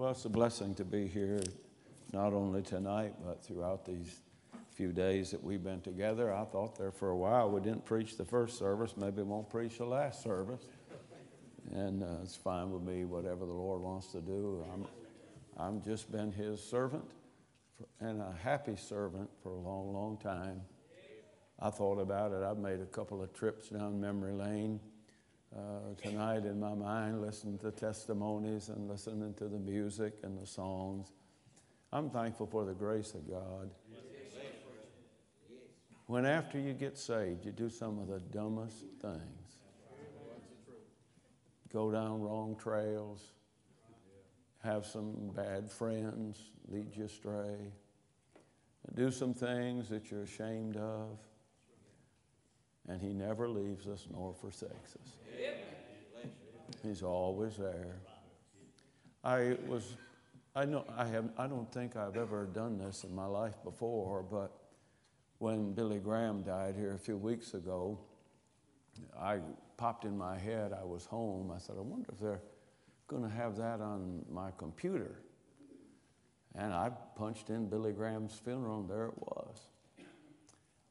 Well, it's a blessing to be here, not only tonight, but throughout these few days that we've been together. I thought there for a while we didn't preach the first service, maybe won't preach the last service. And uh, it's fine with me, whatever the Lord wants to do. I'm, I'm just been His servant for, and a happy servant for a long, long time. I thought about it. I've made a couple of trips down memory lane uh, tonight in my mind, listening to testimonies and listening to the music and the songs. I'm thankful for the grace of God. When after you get saved, you do some of the dumbest things. Go down wrong trails, have some bad friends lead you astray, do some things that you're ashamed of and He never leaves us nor forsakes us. He's always there. I was, I know, I have, I don't think I've ever done this in my life before, but when Billy Graham died here a few weeks ago, I popped in my head. I was home. I said, I wonder if they're going to have that on my computer. And I punched in Billy Graham's funeral, and there it was.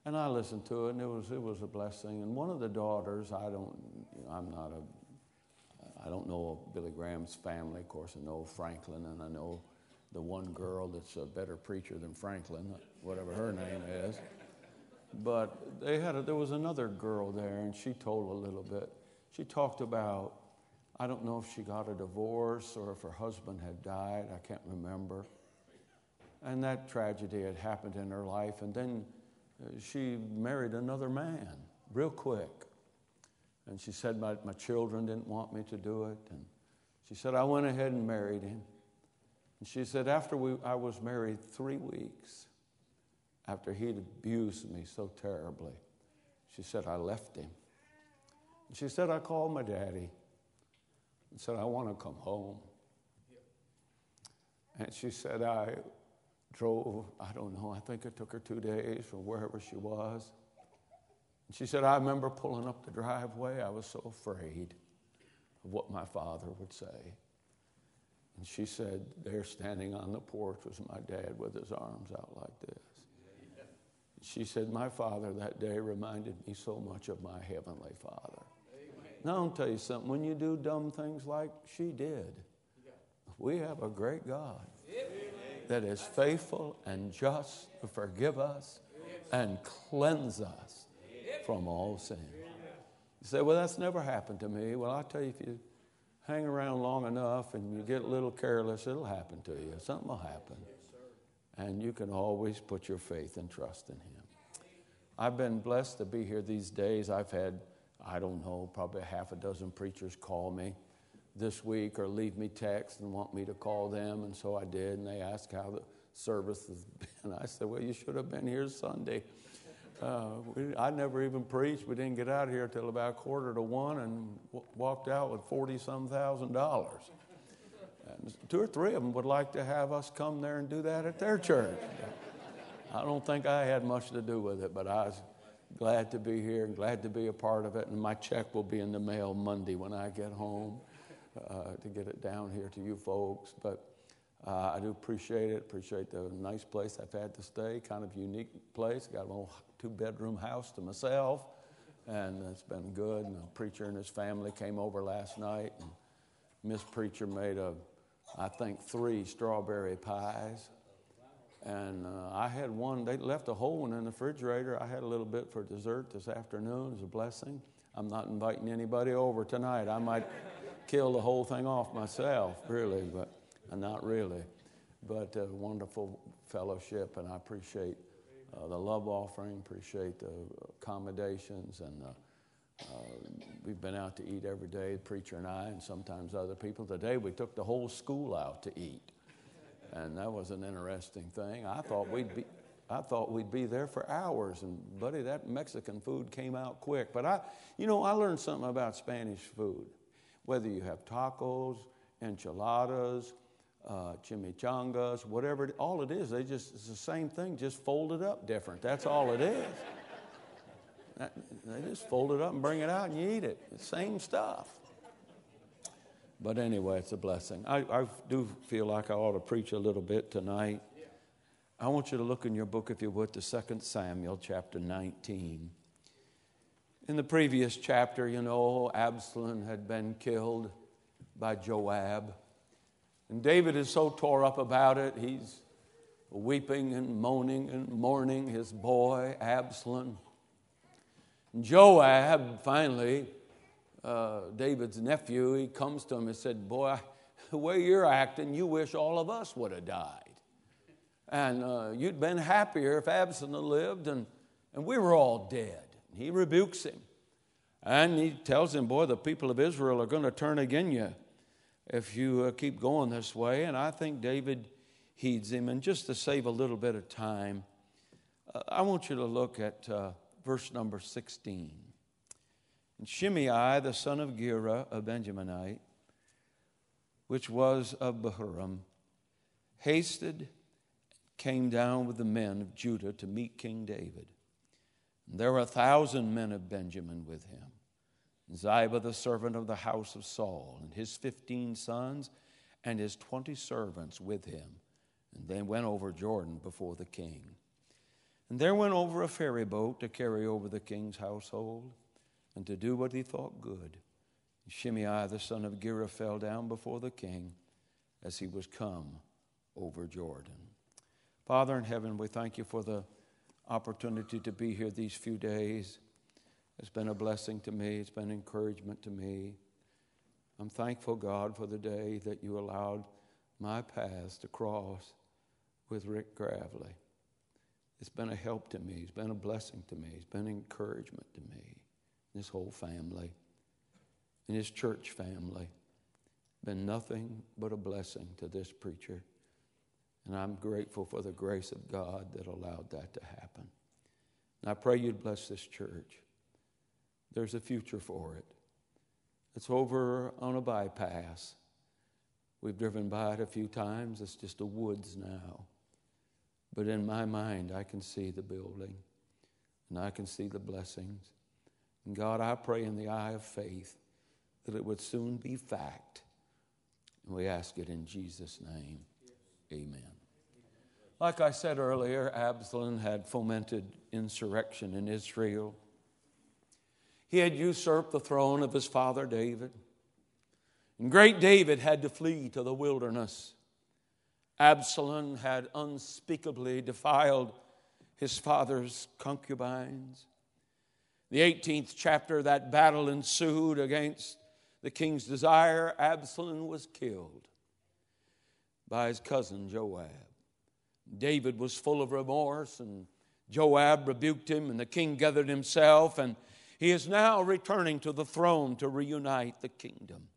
And I listened to it, and it was, it was a blessing. And one of the daughters, I don't, you know, I'm not a, I don't know Billy Graham's family. Of course, I know Franklin, and I know the one girl that's a better preacher than Franklin, whatever her name is. But they had a, there was another girl there, and she told a little bit. She talked about, I don't know if she got a divorce or if her husband had died. I can't remember. And that tragedy had happened in her life, and then she married another man real quick. And she said, my, my children didn't want me to do it. And she said, I went ahead and married him. And she said, after we, I was married three weeks, after he'd abused me so terribly, she said, I left him. And she said, I called my daddy and said, I want to come home. And she said, I drove, I don't know, I think it took her two days from wherever she was. And she said, I remember pulling up the driveway. I was so afraid of what my father would say. And she said, there standing on the porch was my dad with his arms out like this. She said, My father that day reminded me so much of my heavenly father. Now, I'll tell you something. When you do dumb things like she did, we have a great God that is faithful and just to forgive us and cleanse us from all sin. You say, Well, that's never happened to me. Well, I'll tell you, if you hang around long enough and you get a little careless, it'll happen to you. Something will happen. And you can always put your faith and trust in Him. I've been blessed to be here these days. I've had, I don't know, probably half a dozen preachers call me this week or leave me text and want me to call them. And so I did. And they asked how the service has been. I said, Well, you should have been here Sunday. Uh, we, I never even preached. We didn't get out of here till about quarter to one and w- walked out with 40 some thousand dollars. And two or three of them would like to have us come there and do that at their church. I don't think I had much to do with it, but I was glad to be here and glad to be a part of it. And my check will be in the mail Monday when I get home uh, to get it down here to you folks. But uh, I do appreciate it. Appreciate the nice place I've had to stay. Kind of unique place. Got a little two bedroom house to myself, and it's been good. And the preacher and his family came over last night, and Miss Preacher made a, I think, three strawberry pies. And uh, I had one, they left a whole one in the refrigerator. I had a little bit for dessert this afternoon as a blessing. I'm not inviting anybody over tonight. I might kill the whole thing off myself, really, but uh, not really. But uh, wonderful fellowship, and I appreciate uh, the love offering, appreciate the accommodations, and uh, uh, we've been out to eat every day, the preacher and I, and sometimes other people. Today we took the whole school out to eat, and that was an interesting thing. I thought we'd be. I thought we'd be there for hours, and buddy, that Mexican food came out quick. But I, you know, I learned something about Spanish food whether you have tacos, enchiladas, uh, chimichangas, whatever, it, all it is, they just, it's the same thing, just folded up different. That's all it is. That, they just fold it up and bring it out and you eat it. It's same stuff. But anyway, it's a blessing. I, I do feel like I ought to preach a little bit tonight. I want you to look in your book, if you would, to 2 Samuel chapter 19. In the previous chapter, you know, Absalom had been killed by Joab. And David is so tore up about it, he's weeping and moaning and mourning his boy, Absalom. And Joab finally uh, David's nephew, he comes to him and said, Boy, the way you're acting, you wish all of us would have died. And uh, you'd been happier if Absalom lived, and, and we were all dead. He rebukes him. And he tells him, Boy, the people of Israel are going to turn against you if you uh, keep going this way. And I think David heeds him. And just to save a little bit of time, uh, I want you to look at uh, verse number 16. And Shimei, the son of Gera, a Benjaminite, which was of Bahurim, hasted, came down with the men of Judah to meet King David. There were a thousand men of Benjamin with him. Ziba, the servant of the house of Saul, and his fifteen sons, and his twenty servants with him. And they went over Jordan before the king. And there went over a ferry boat to carry over the king's household and to do what he thought good. Shimei, the son of Gera, fell down before the king as he was come over Jordan. Father in heaven, we thank you for the opportunity to be here these few days. It's been a blessing to me, it's been encouragement to me. I'm thankful, God, for the day that you allowed my paths to cross with Rick Gravely. It's been a help to me, it's been a blessing to me, it's been encouragement to me his whole family, and his church family. Been nothing but a blessing to this preacher. And I'm grateful for the grace of God that allowed that to happen. And I pray you'd bless this church. There's a future for it. It's over on a bypass. We've driven by it a few times. It's just a woods now. But in my mind, I can see the building and I can see the blessings. And God, I pray in the eye of faith that it would soon be fact. And we ask it in Jesus' name. Amen. Like I said earlier, Absalom had fomented insurrection in Israel. He had usurped the throne of his father David. And great David had to flee to the wilderness. Absalom had unspeakably defiled his father's concubines. The 18th chapter, that battle ensued against the king's desire. Absalom was killed by his cousin Joab. David was full of remorse, and Joab rebuked him, and the king gathered himself, and he is now returning to the throne to reunite the kingdom.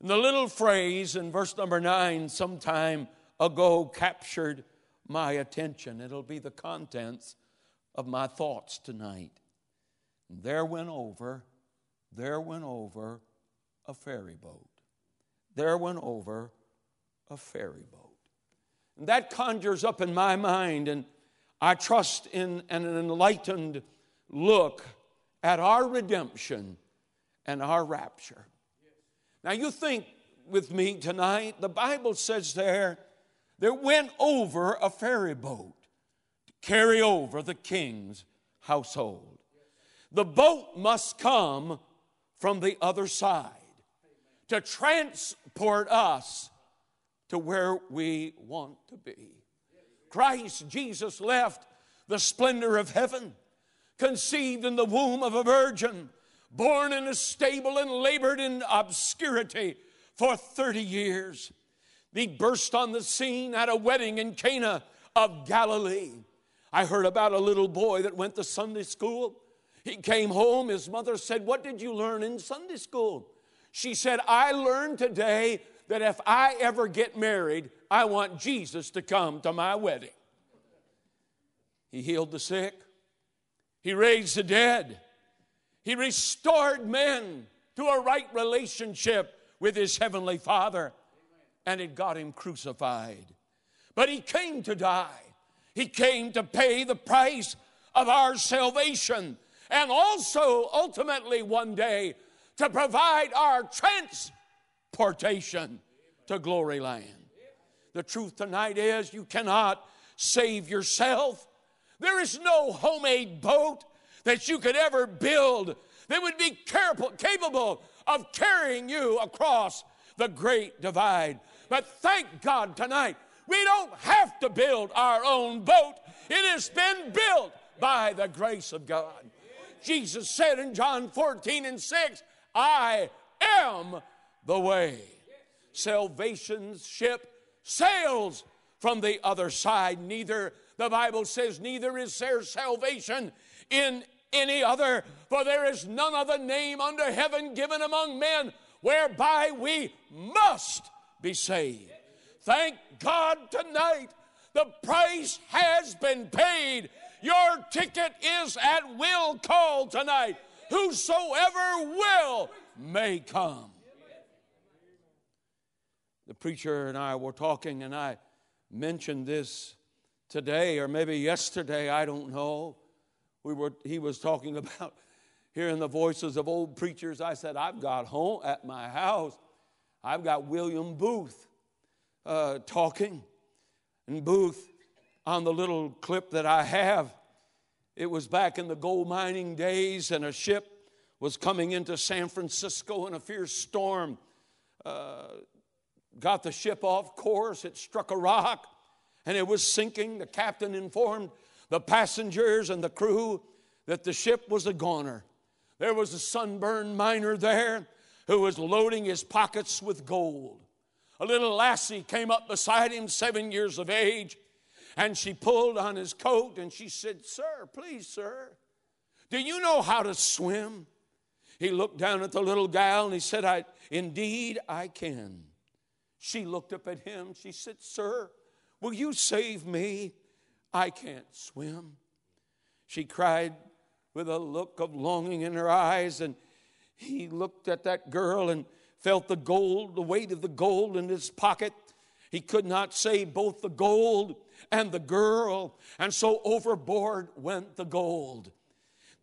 And the little phrase in verse number nine, sometime ago, captured my attention. It'll be the contents of my thoughts tonight. There went over, there went over a ferry boat. There went over a ferry boat. And that conjures up in my mind, and I trust in an enlightened look at our redemption and our rapture. Now, you think with me tonight, the Bible says there, there went over a ferry boat to carry over the king's household. The boat must come from the other side to transport us to where we want to be. Christ Jesus left the splendor of heaven, conceived in the womb of a virgin, born in a stable and labored in obscurity for 30 years. He burst on the scene at a wedding in Cana of Galilee. I heard about a little boy that went to Sunday school he came home, his mother said, What did you learn in Sunday school? She said, I learned today that if I ever get married, I want Jesus to come to my wedding. He healed the sick, He raised the dead, He restored men to a right relationship with His Heavenly Father, and it got Him crucified. But He came to die, He came to pay the price of our salvation and also ultimately one day to provide our transportation to glory land. The truth tonight is you cannot save yourself. There is no homemade boat that you could ever build that would be capable of carrying you across the great divide. But thank God tonight, we don't have to build our own boat. It has been built by the grace of God. Jesus said in John 14 and 6, I am the way. Salvation's ship sails from the other side. Neither, the Bible says, neither is there salvation in any other, for there is none other name under heaven given among men whereby we must be saved. Thank God tonight the price has been paid. Your ticket is at will call tonight. Whosoever will may come. The preacher and I were talking, and I mentioned this today or maybe yesterday, I don't know. We were, he was talking about hearing the voices of old preachers. I said, I've got home at my house, I've got William Booth uh, talking. And Booth, on the little clip that I have, it was back in the gold mining days, and a ship was coming into San Francisco, in a fierce storm uh, got the ship off course. It struck a rock, and it was sinking. The captain informed the passengers and the crew that the ship was a goner. There was a sunburned miner there who was loading his pockets with gold. A little lassie came up beside him, seven years of age, and she pulled on his coat and she said, Sir, please, sir, do you know how to swim? He looked down at the little gal and he said, I, Indeed, I can. She looked up at him. She said, Sir, will you save me? I can't swim. She cried with a look of longing in her eyes, and he looked at that girl and felt the gold, the weight of the gold in his pocket. He could not save both the gold and the girl, and so overboard went the gold.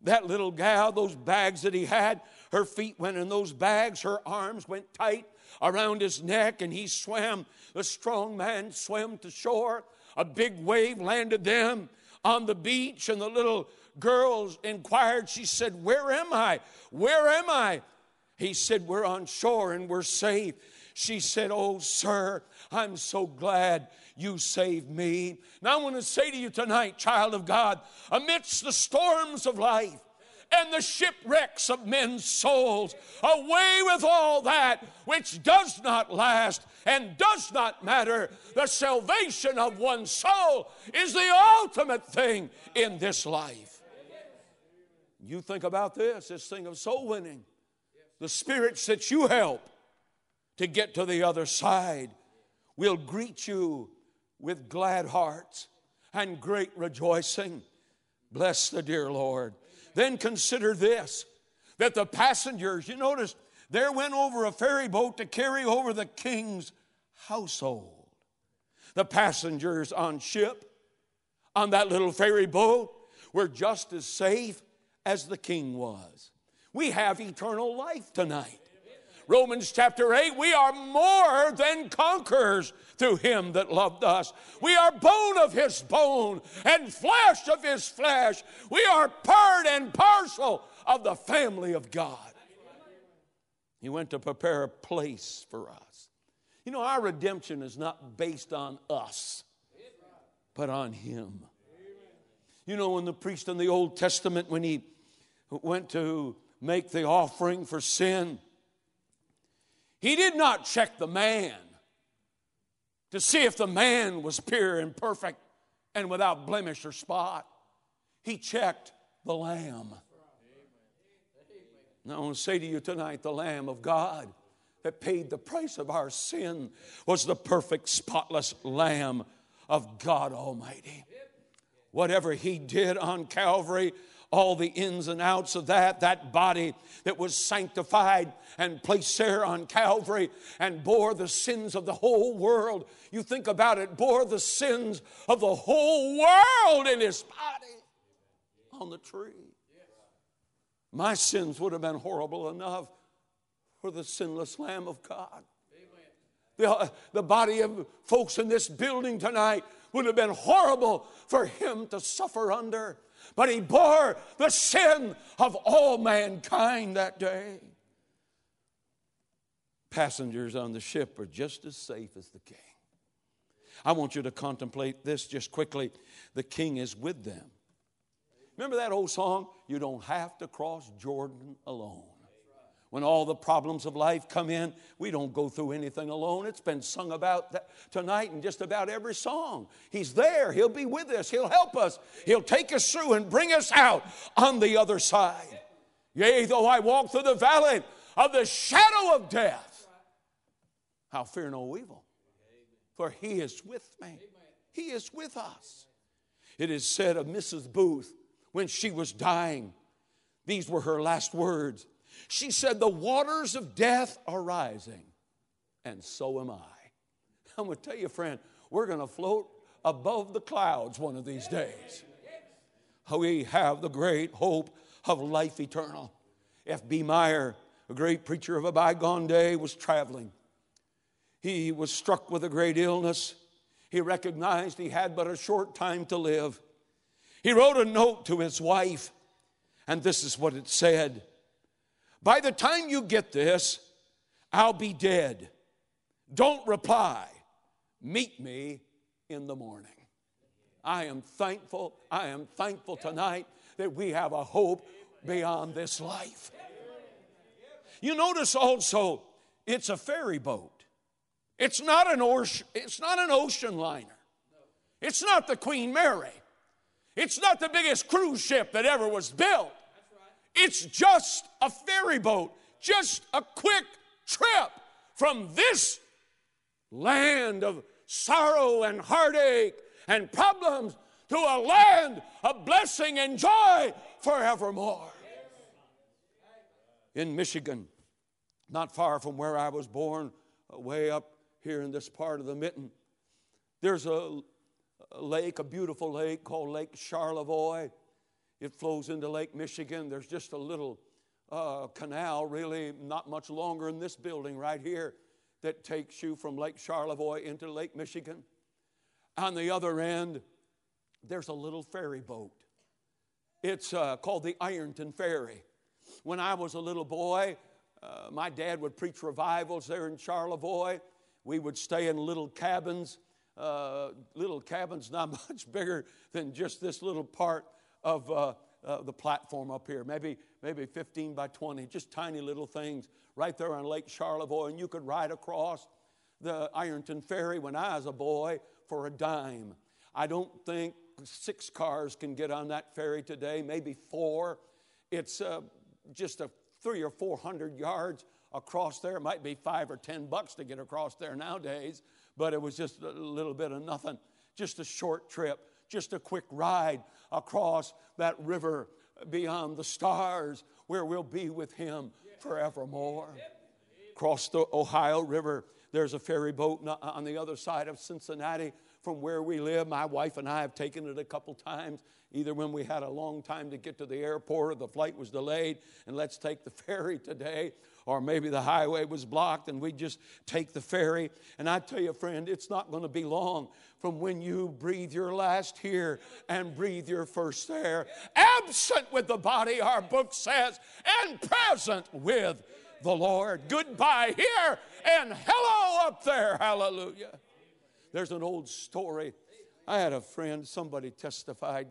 That little gal, those bags that he had, her feet went in those bags, her arms went tight around his neck, and he swam. The strong man swam to shore. A big wave landed them on the beach, and the little girl inquired, She said, Where am I? Where am I? He said, We're on shore and we're safe. She said, Oh, sir, I'm so glad you saved me. Now, I want to say to you tonight, child of God, amidst the storms of life, and the shipwrecks of men's souls. Away with all that which does not last and does not matter. The salvation of one soul is the ultimate thing in this life. You think about this, this thing of soul winning. The spirits that you help to get to the other side will greet you with glad hearts and great rejoicing. Bless the dear Lord. Then consider this that the passengers, you notice, there went over a ferry boat to carry over the king's household. The passengers on ship, on that little ferry boat, were just as safe as the king was. We have eternal life tonight. Romans chapter 8, we are more than conquerors through him that loved us. We are bone of his bone and flesh of his flesh. We are part and parcel of the family of God. He went to prepare a place for us. You know, our redemption is not based on us, but on him. You know, when the priest in the Old Testament, when he went to make the offering for sin, he did not check the man to see if the man was pure and perfect and without blemish or spot. He checked the lamb. Now, I want to say to you tonight the Lamb of God that paid the price of our sin was the perfect, spotless Lamb of God Almighty. Whatever He did on Calvary all the ins and outs of that, that body that was sanctified and placed there on Calvary and bore the sins of the whole world. You think about it, bore the sins of the whole world in his body on the tree. My sins would have been horrible enough for the sinless Lamb of God. The, uh, the body of folks in this building tonight would have been horrible for him to suffer under. But he bore the sin of all mankind that day. Passengers on the ship are just as safe as the king. I want you to contemplate this just quickly. The king is with them. Remember that old song? You don't have to cross Jordan alone. When all the problems of life come in, we don't go through anything alone. It's been sung about tonight in just about every song. He's there. He'll be with us. He'll help us. He'll take us through and bring us out on the other side. Yea, though I walk through the valley of the shadow of death, I'll fear no evil, for He is with me. He is with us. It is said of Mrs. Booth when she was dying, these were her last words. She said, The waters of death are rising, and so am I. I'm going to tell you, friend, we're going to float above the clouds one of these days. We have the great hope of life eternal. F.B. Meyer, a great preacher of a bygone day, was traveling. He was struck with a great illness. He recognized he had but a short time to live. He wrote a note to his wife, and this is what it said by the time you get this, I'll be dead. Don't reply. Meet me in the morning. I am thankful. I am thankful tonight that we have a hope beyond this life. You notice also, it's a ferry boat. It's not an ocean, it's not an ocean liner. It's not the Queen Mary. It's not the biggest cruise ship that ever was built. It's just a ferry boat, just a quick trip from this land of sorrow and heartache and problems to a land of blessing and joy forevermore. In Michigan, not far from where I was born, uh, way up here in this part of the mitten, there's a, a lake, a beautiful lake called Lake Charlevoix. It flows into Lake Michigan. There's just a little uh, canal, really not much longer in this building right here, that takes you from Lake Charlevoix into Lake Michigan. On the other end, there's a little ferry boat. It's uh, called the Ironton Ferry. When I was a little boy, uh, my dad would preach revivals there in Charlevoix. We would stay in little cabins, uh, little cabins not much bigger than just this little part of uh, uh, the platform up here, maybe, maybe 15 by 20, just tiny little things right there on Lake Charlevoix. And you could ride across the Ironton Ferry when I was a boy for a dime. I don't think six cars can get on that ferry today, maybe four. It's uh, just a three or four hundred yards across there. It might be five or ten bucks to get across there nowadays, but it was just a little bit of nothing. Just a short trip, just a quick ride across that river beyond the stars where we'll be with him forevermore. Across the Ohio River, there's a ferry boat on the other side of Cincinnati from where we live. My wife and I have taken it a couple times, either when we had a long time to get to the airport or the flight was delayed, and let's take the ferry today, or maybe the highway was blocked and we'd just take the ferry. And I tell you, friend, it's not going to be long from when you breathe your last here and breathe your first there. Absent with the body, our book says, and present with the Lord. Goodbye here and hello up there. Hallelujah. There's an old story. I had a friend, somebody testified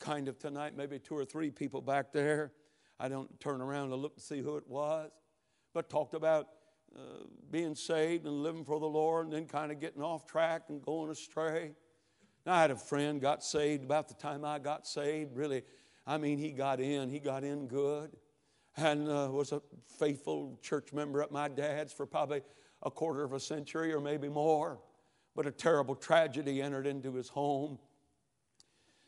kind of tonight, maybe two or three people back there. I don't turn around to look to see who it was, but talked about uh, being saved and living for the Lord and then kind of getting off track and going astray. Now, I had a friend got saved about the time I got saved. Really, I mean, he got in, he got in good, and uh, was a faithful church member at my dad's for probably a quarter of a century or maybe more. But a terrible tragedy entered into his home.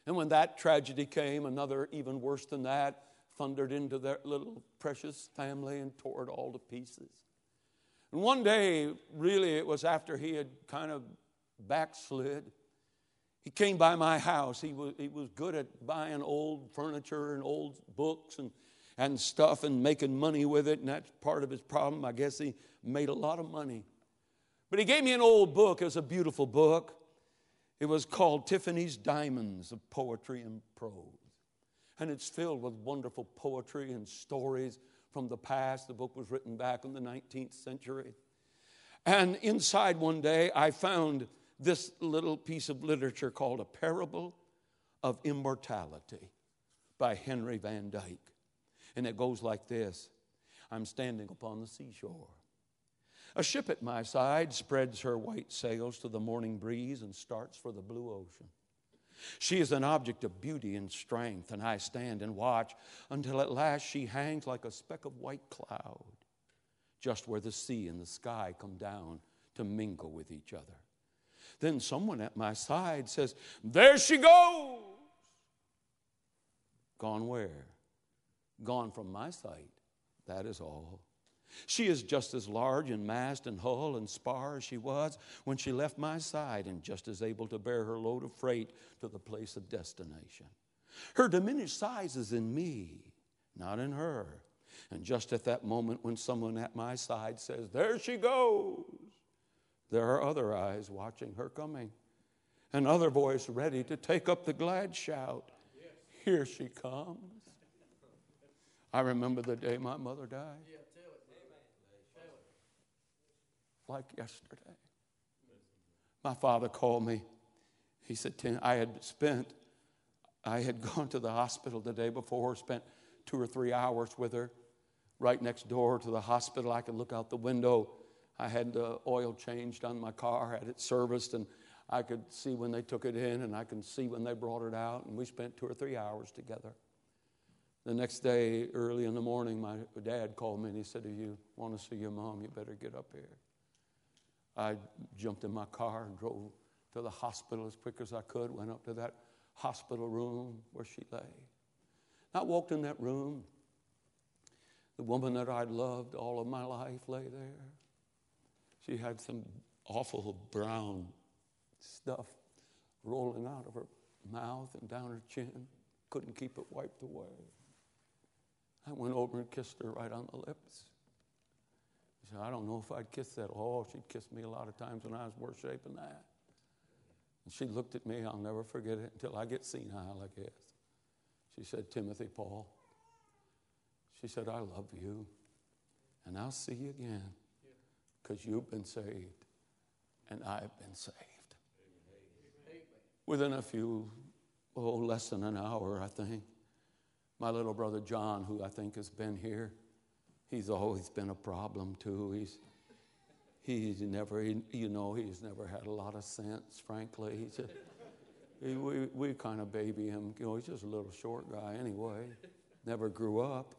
And when that tragedy came, another even worse than that thundered into their little precious family and tore it all to pieces. And one day, really, it was after he had kind of backslid. He came by my house. He was, he was good at buying old furniture and old books and, and stuff and making money with it, and that's part of his problem. I guess he made a lot of money. But he gave me an old book. It was a beautiful book. It was called Tiffany's Diamonds of Poetry and Prose. And it's filled with wonderful poetry and stories from the past. The book was written back in the 19th century. And inside one day, I found this little piece of literature called A Parable of Immortality by Henry Van Dyke. And it goes like this I'm standing upon the seashore. A ship at my side spreads her white sails to the morning breeze and starts for the blue ocean. She is an object of beauty and strength, and I stand and watch until at last she hangs like a speck of white cloud, just where the sea and the sky come down to mingle with each other. Then someone at my side says, There she goes! Gone where? Gone from my sight. That is all. She is just as large in mast and hull and spar as she was when she left my side, and just as able to bear her load of freight to the place of destination. Her diminished size is in me, not in her. And just at that moment when someone at my side says, There she goes, there are other eyes watching her coming, another voice ready to take up the glad shout, Here she comes. I remember the day my mother died like yesterday. My father called me. He said, I had spent, I had gone to the hospital the day before, spent two or three hours with her right next door to the hospital. I could look out the window. I had the oil changed on my car, had it serviced, and I could see when they took it in and I could see when they brought it out. And we spent two or three hours together. The next day, early in the morning, my dad called me and he said, If you want to see your mom, you better get up here. I jumped in my car and drove to the hospital as quick as I could, went up to that hospital room where she lay. I walked in that room. The woman that I'd loved all of my life lay there. She had some awful brown stuff rolling out of her mouth and down her chin. Couldn't keep it wiped away. I went over and kissed her right on the lips. Said, I don't know if I'd kiss that. Oh, she'd kissed me a lot of times when I was worse shape than that. And she looked at me, I'll never forget it until I get senile, I guess. She said, Timothy Paul, she said, I love you, and I'll see you again because you've been saved and I've been saved. Within a few, oh, less than an hour, I think, my little brother John, who I think has been here, he's always been a problem too. He's, he's never, you know, he's never had a lot of sense, frankly. He's he, we, we kind of baby him. You know, he's just a little short guy anyway. Never grew up.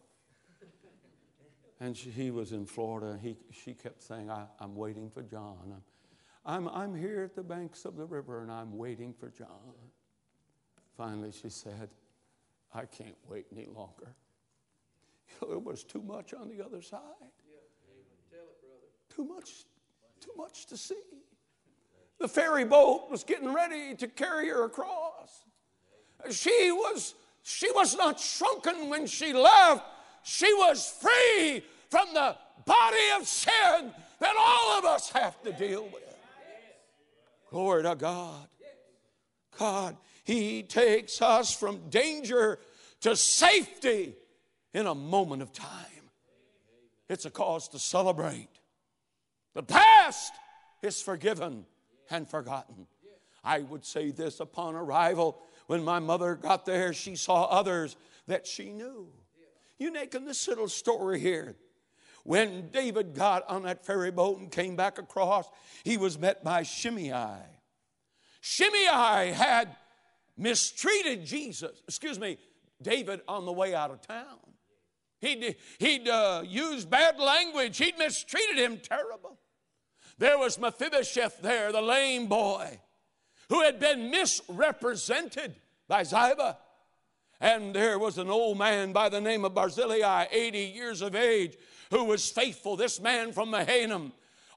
And she, he was in Florida. He, she kept saying, I, am waiting for John. I'm, I'm, I'm here at the banks of the river and I'm waiting for John. Finally, she said, I can't wait any longer. It was too much on the other side. Too much, too much to see. The ferry boat was getting ready to carry her across. She was, she was not shrunken when she left. She was free from the body of sin that all of us have to deal with. Glory to God. God, He takes us from danger to safety in a moment of time. It's a cause to celebrate. The past is forgiven and forgotten. I would say this upon arrival. When my mother got there, she saw others that she knew. You making this little story here. When David got on that ferry boat and came back across, he was met by Shimei. Shimei had mistreated Jesus, excuse me, David on the way out of town. He'd, he'd uh, used bad language. He'd mistreated him terrible. There was Mephibosheth there, the lame boy, who had been misrepresented by Ziba. And there was an old man by the name of Barzillai, 80 years of age, who was faithful, this man from Mahanaim.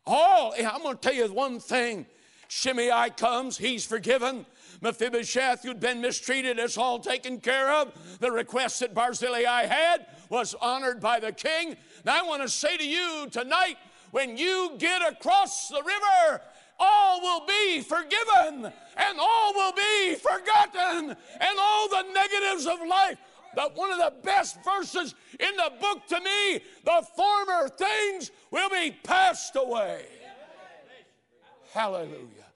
All, I'm going to tell you one thing. Shimei comes, he's forgiven. Mephibosheth, who'd been mistreated, is all taken care of. The request that Barzillai had was honored by the king. Now I want to say to you tonight, when you get across the river, all will be forgiven and all will be forgotten and all the negatives of life. But one of the best verses in the book to me the former things will be passed away. Hallelujah.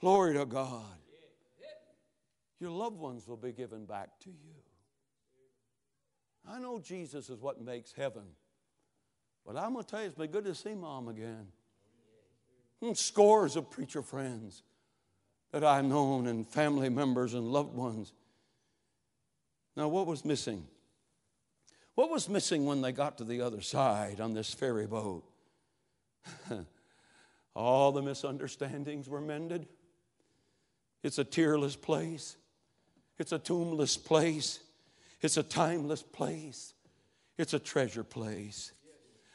Glory to God. Your loved ones will be given back to you. I know Jesus is what makes heaven. But I'm going to tell you, it's been good to see mom again. And scores of preacher friends that I've known, and family members and loved ones. Now, what was missing? What was missing when they got to the other side on this ferry boat? All the misunderstandings were mended. It's a tearless place, it's a tombless place, it's a timeless place, it's a treasure place.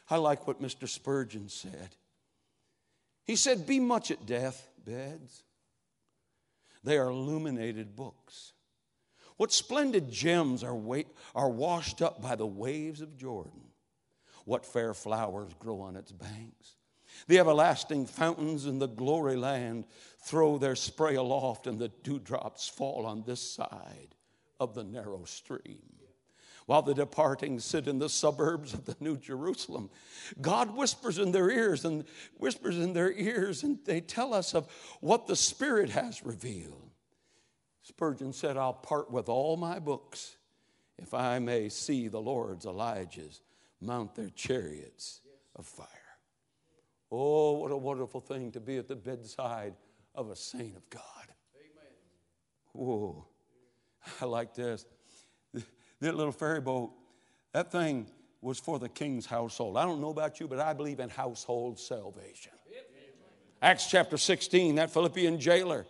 I like what Mr. Spurgeon said. He said, Be much at death beds. They are illuminated books. What splendid gems are, wa- are washed up by the waves of Jordan. What fair flowers grow on its banks. The everlasting fountains in the glory land throw their spray aloft, and the dewdrops fall on this side of the narrow stream while the departing sit in the suburbs of the New Jerusalem. God whispers in their ears and whispers in their ears, and they tell us of what the Spirit has revealed. Spurgeon said, I'll part with all my books if I may see the Lord's Elijahs mount their chariots of fire. Oh, what a wonderful thing to be at the bedside of a saint of God. Amen. Whoa. I like this that little ferry boat, that thing was for the king's household. I don't know about you, but I believe in household salvation. Acts chapter 16, that Philippian jailer,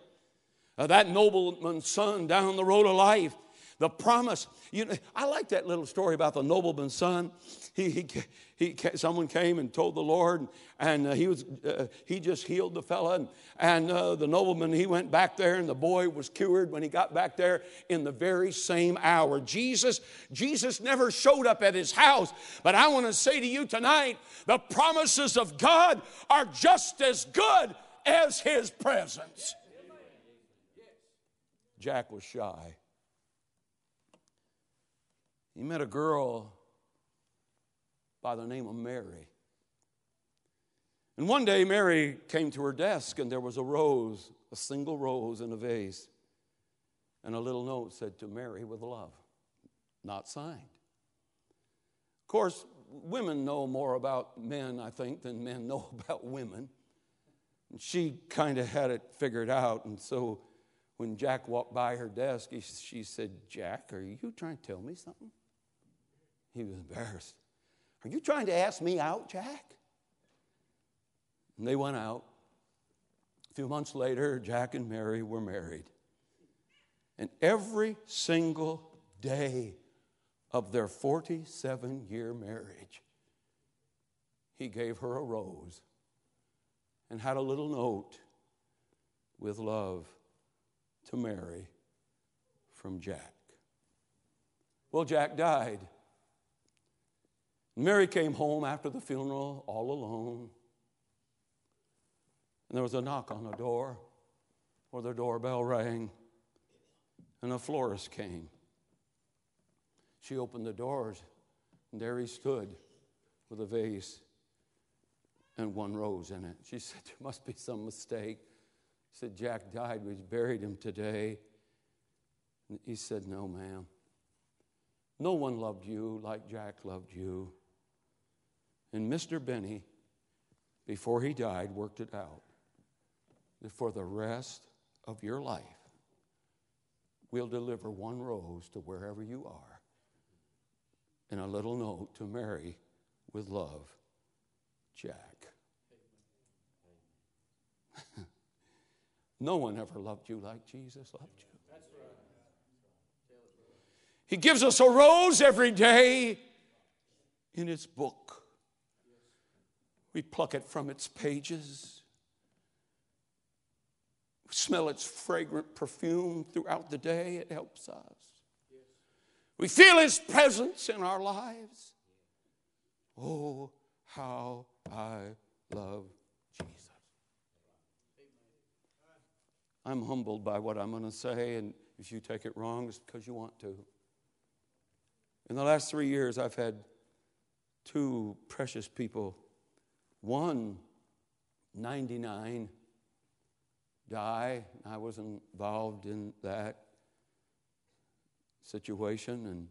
uh, that nobleman's son down the road of life, the promise. You know, I like that little story about the nobleman's son. He, he, he, someone came and told the Lord, and uh, he, was, uh, he just healed the fella. And, and uh, the nobleman, he went back there, and the boy was cured when he got back there in the very same hour. Jesus, Jesus never showed up at his house. But I want to say to you tonight the promises of God are just as good as his presence. Jack was shy. He met a girl by the name of Mary. And one day, Mary came to her desk, and there was a rose, a single rose in a vase. And a little note said, To Mary with love, not signed. Of course, women know more about men, I think, than men know about women. And she kind of had it figured out. And so when Jack walked by her desk, he, she said, Jack, are you trying to tell me something? He was embarrassed. Are you trying to ask me out, Jack? And they went out. A few months later, Jack and Mary were married. And every single day of their 47 year marriage, he gave her a rose and had a little note with love to Mary from Jack. Well, Jack died. Mary came home after the funeral all alone. And there was a knock on the door, or the doorbell rang, and a florist came. She opened the doors, and there he stood with a vase and one rose in it. She said, There must be some mistake. She said, Jack died. We buried him today. And he said, No, ma'am. No one loved you like Jack loved you. And Mr. Benny, before he died, worked it out that for the rest of your life, we'll deliver one rose to wherever you are and a little note to Mary with love, Jack. no one ever loved you like Jesus loved you. He gives us a rose every day in his book. We pluck it from its pages. We smell its fragrant perfume throughout the day. It helps us. We feel His presence in our lives. Oh, how I love Jesus. I'm humbled by what I'm going to say, and if you take it wrong, it's because you want to. In the last three years, I've had two precious people. One, 99, die. I was involved in that situation, and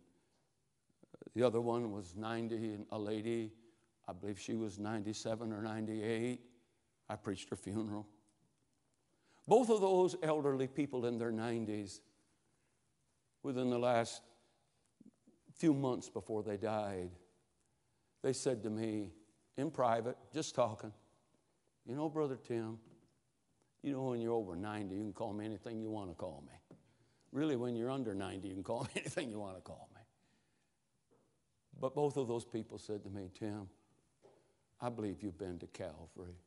the other one was 90, a lady, I believe she was 97 or 98. I preached her funeral. Both of those elderly people in their 90s, within the last few months before they died, they said to me in private, just talking, You know, Brother Tim, you know, when you're over 90, you can call me anything you want to call me. Really, when you're under 90, you can call me anything you want to call me. But both of those people said to me, Tim, I believe you've been to Calvary.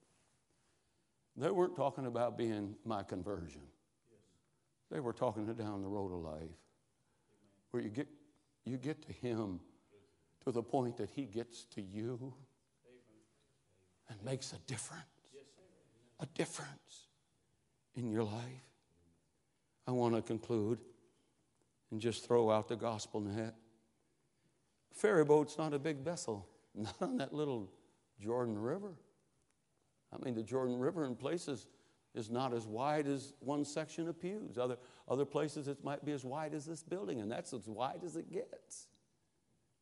They weren't talking about being my conversion. They were talking down the road of life where you get, you get to Him to the point that He gets to you and makes a difference. A difference in your life. I want to conclude and just throw out the gospel net. Ferry boat's not a big vessel, not on that little Jordan River. I mean, the Jordan River in places is not as wide as one section of pews. Other, other places it might be as wide as this building, and that's as wide as it gets.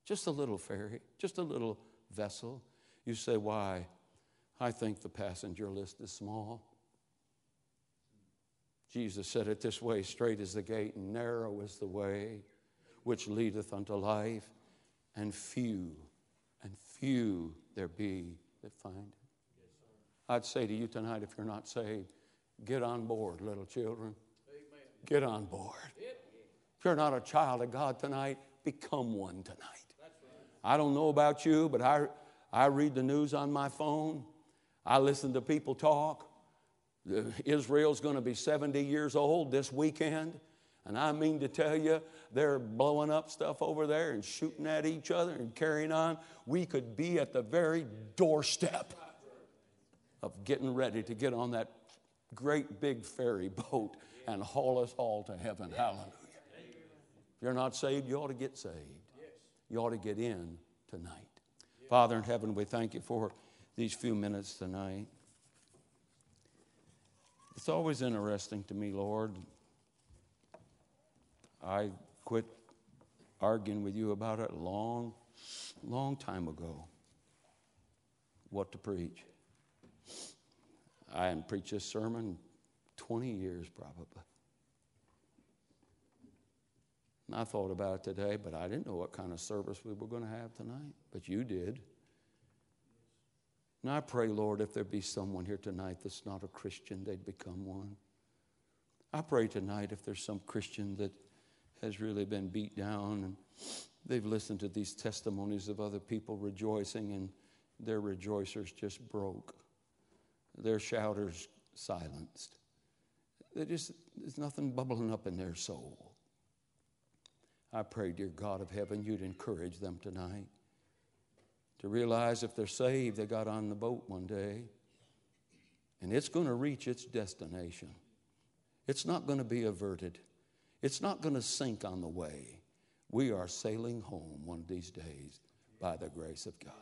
Just a little ferry, just a little vessel. You say, why? I think the passenger list is small. Jesus said it this way straight is the gate, and narrow is the way which leadeth unto life, and few, and few there be that find it. I'd say to you tonight, if you're not saved, get on board, little children. Get on board. If you're not a child of God tonight, become one tonight. I don't know about you, but I, I read the news on my phone. I listen to people talk. Israel's going to be 70 years old this weekend. And I mean to tell you, they're blowing up stuff over there and shooting at each other and carrying on. We could be at the very doorstep of getting ready to get on that great big ferry boat and haul us all to heaven. Hallelujah. If you're not saved, you ought to get saved. You ought to get in tonight. Father in heaven, we thank you for these few minutes tonight. It's always interesting to me, Lord. I quit arguing with you about it long, long time ago. What to preach. I hadn't preached this sermon 20 years probably. And I thought about it today, but I didn't know what kind of service we were going to have tonight. But you did. And I pray, Lord, if there be someone here tonight that's not a Christian, they'd become one. I pray tonight if there's some Christian that has really been beat down and they've listened to these testimonies of other people rejoicing and their rejoicers just broke, their shouters silenced. Just, there's nothing bubbling up in their soul. I pray, dear God of heaven, you'd encourage them tonight to realize if they're saved, they got on the boat one day and it's going to reach its destination. It's not going to be averted, it's not going to sink on the way. We are sailing home one of these days by the grace of God.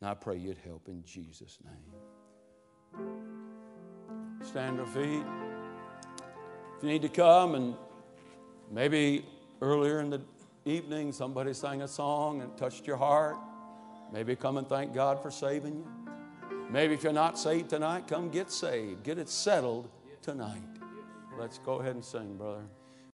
And I pray you'd help in Jesus' name. Stand your feet. If you need to come and maybe earlier in the evening somebody sang a song and touched your heart. Maybe come and thank God for saving you. Maybe if you're not saved tonight, come get saved. Get it settled tonight. Let's go ahead and sing, brother.